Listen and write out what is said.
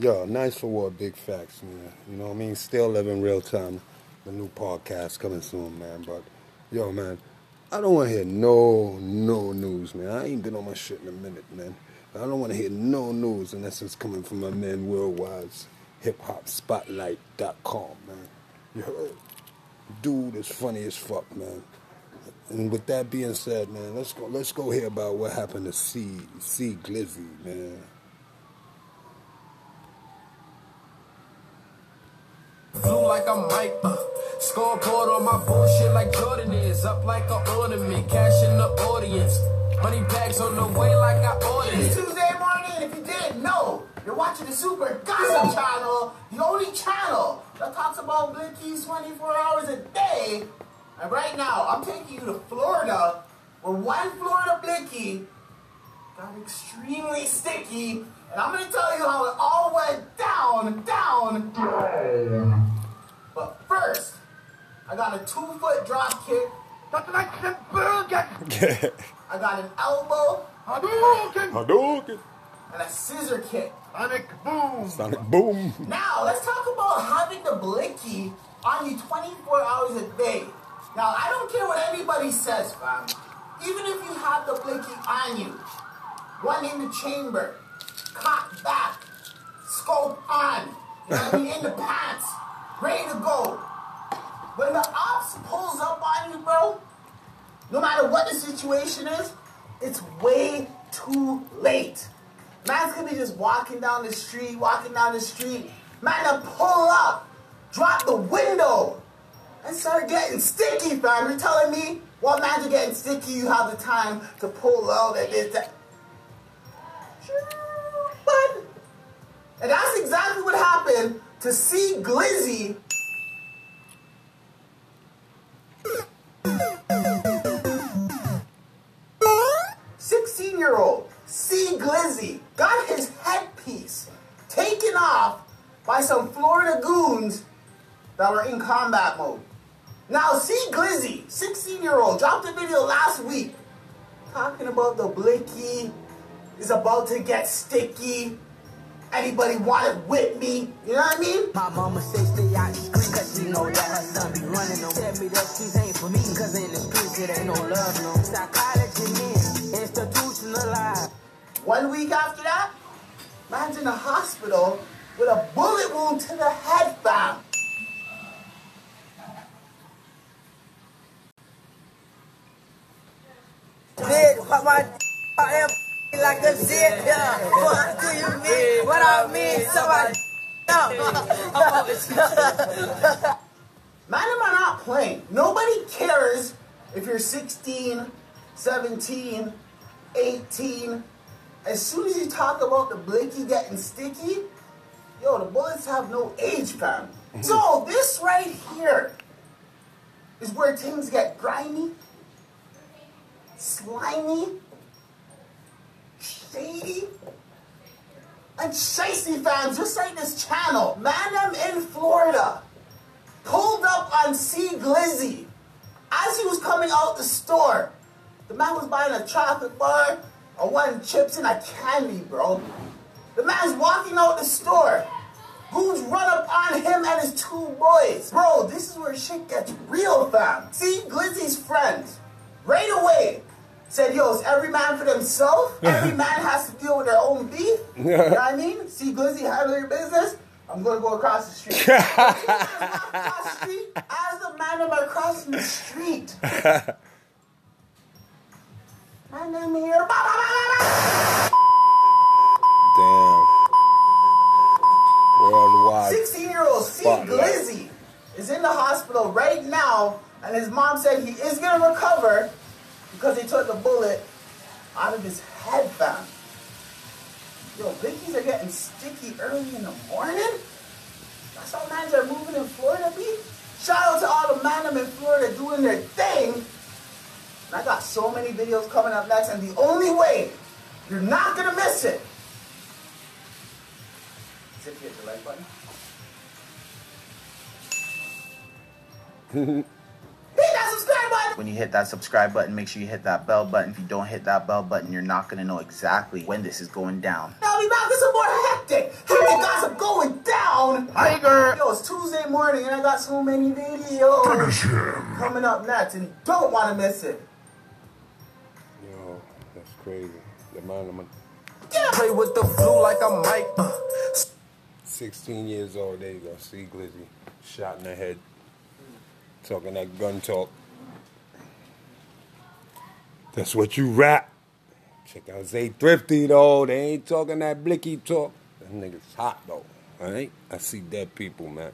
Yo, nice for what big facts, man. You know what I mean? Still living real time. The new podcast coming soon, man. But yo, man, I don't want to hear no no news, man. I ain't been on my shit in a minute, man. I don't want to hear no news unless it's coming from my man Worldwide's hiphopspotlight.com, man. You heard? Dude is funny as fuck, man. And with that being said, man, let's go let's go hear about what happened to C C Glizzy, man. Blue like I'm Mike. Uh, scoreboard on my bullshit like Jordan is. Up like an ornament. Cash in the audience. Money bags on the way like I ordered It's. Tuesday morning. If you didn't know, you're watching the Super Gossip Channel, the only channel that talks about Blickies 24 hours a day. And right now, I'm taking you to Florida, where one Florida Blicky got extremely sticky. And I'm going to tell you how it all went down, down, down. But first, I got a two foot drop kick. That's like a burger. I got an elbow Hadouken! and a scissor kick. Sonic boom. Sonic boom! Now, let's talk about having the blicky on you 24 hours a day. Now, I don't care what anybody says, fam. Even if you have the blicky on you, one in the chamber, cock back, scope on, you know in the pants, ready to go. When the ops pulls up on you, bro, no matter what the situation is, it's way too late. Man's gonna be just walking down the street, walking down the street. Man, to pull up, drop the window, and start getting sticky, fam. You're telling me man's are getting sticky, you have the time to pull out and this, that. But, and that's exactly what happened to C. Glizzy 16 year old C. Glizzy got his headpiece taken off by some Florida goons that were in combat mode. Now, C. Glizzy, 16 year old, dropped a video last week talking about the blicky is about to get sticky. Anybody want it with me? You know what I mean? My mama say stay out the street cause she know that her son be running them. Tell me that streets ain't for me cause in the streets it ain't no love no. Psychology men, institutionalized. One week after that, man's in the hospital with a bullet wound to the head. Bitch, what my mean? What I mean, somebody Man, am I not playing? Nobody cares if you're 16, 17, 18. As soon as you talk about the blicky getting sticky, yo, the bullets have no age, fam. So this right here is where things get grimy, slimy, shady, and shicey fans, just like this channel. Man, I'm in Florida pulled up on C. Glizzy as he was coming out the store. The man was buying a chocolate bar, a one chips, and a candy, bro. The man's walking out the store. Goons run up on him and his two boys. Bro, this is where shit gets real, fam. See, Glizzy's friends, right away, said, yo, it's every man for themselves. Every man has to deal with their own beef. You know what I mean? See, Glizzy, handle your business. I'm gonna go across the street. across the street as the man am I crossing the street. Man, I'm here. Ba, ba, ba, ba, ba. Damn. Worldwide. 16 year old C. Glizzy is in the hospital right now, and his mom said he is gonna recover because he took the bullet out of his head. Yo, blickies are getting sticky early in the morning? That's how mans are moving in Florida, B. Shout out to all the man in Florida doing their thing. And I got so many videos coming up next, and the only way you're not gonna miss it is if you hit the like button. When you hit that subscribe button, make sure you hit that bell button. If you don't hit that bell button, you're not gonna know exactly when this is going down. Now we about to some more hectic, hectic gossip going down. Tiger. Yo, it's Tuesday morning and I got so many videos. Finish him. Coming up next and don't wanna miss it. Yo, that's crazy. The amount of yeah. Play with the flu like I'm Mike. Uh. 16 years old, there you go. C. Glizzy. Shot in the head. Talking that gun talk. That's what you rap. Check out Zay Thrifty though. They ain't talking that blicky talk. That nigga's hot though. Alright? I see dead people, man.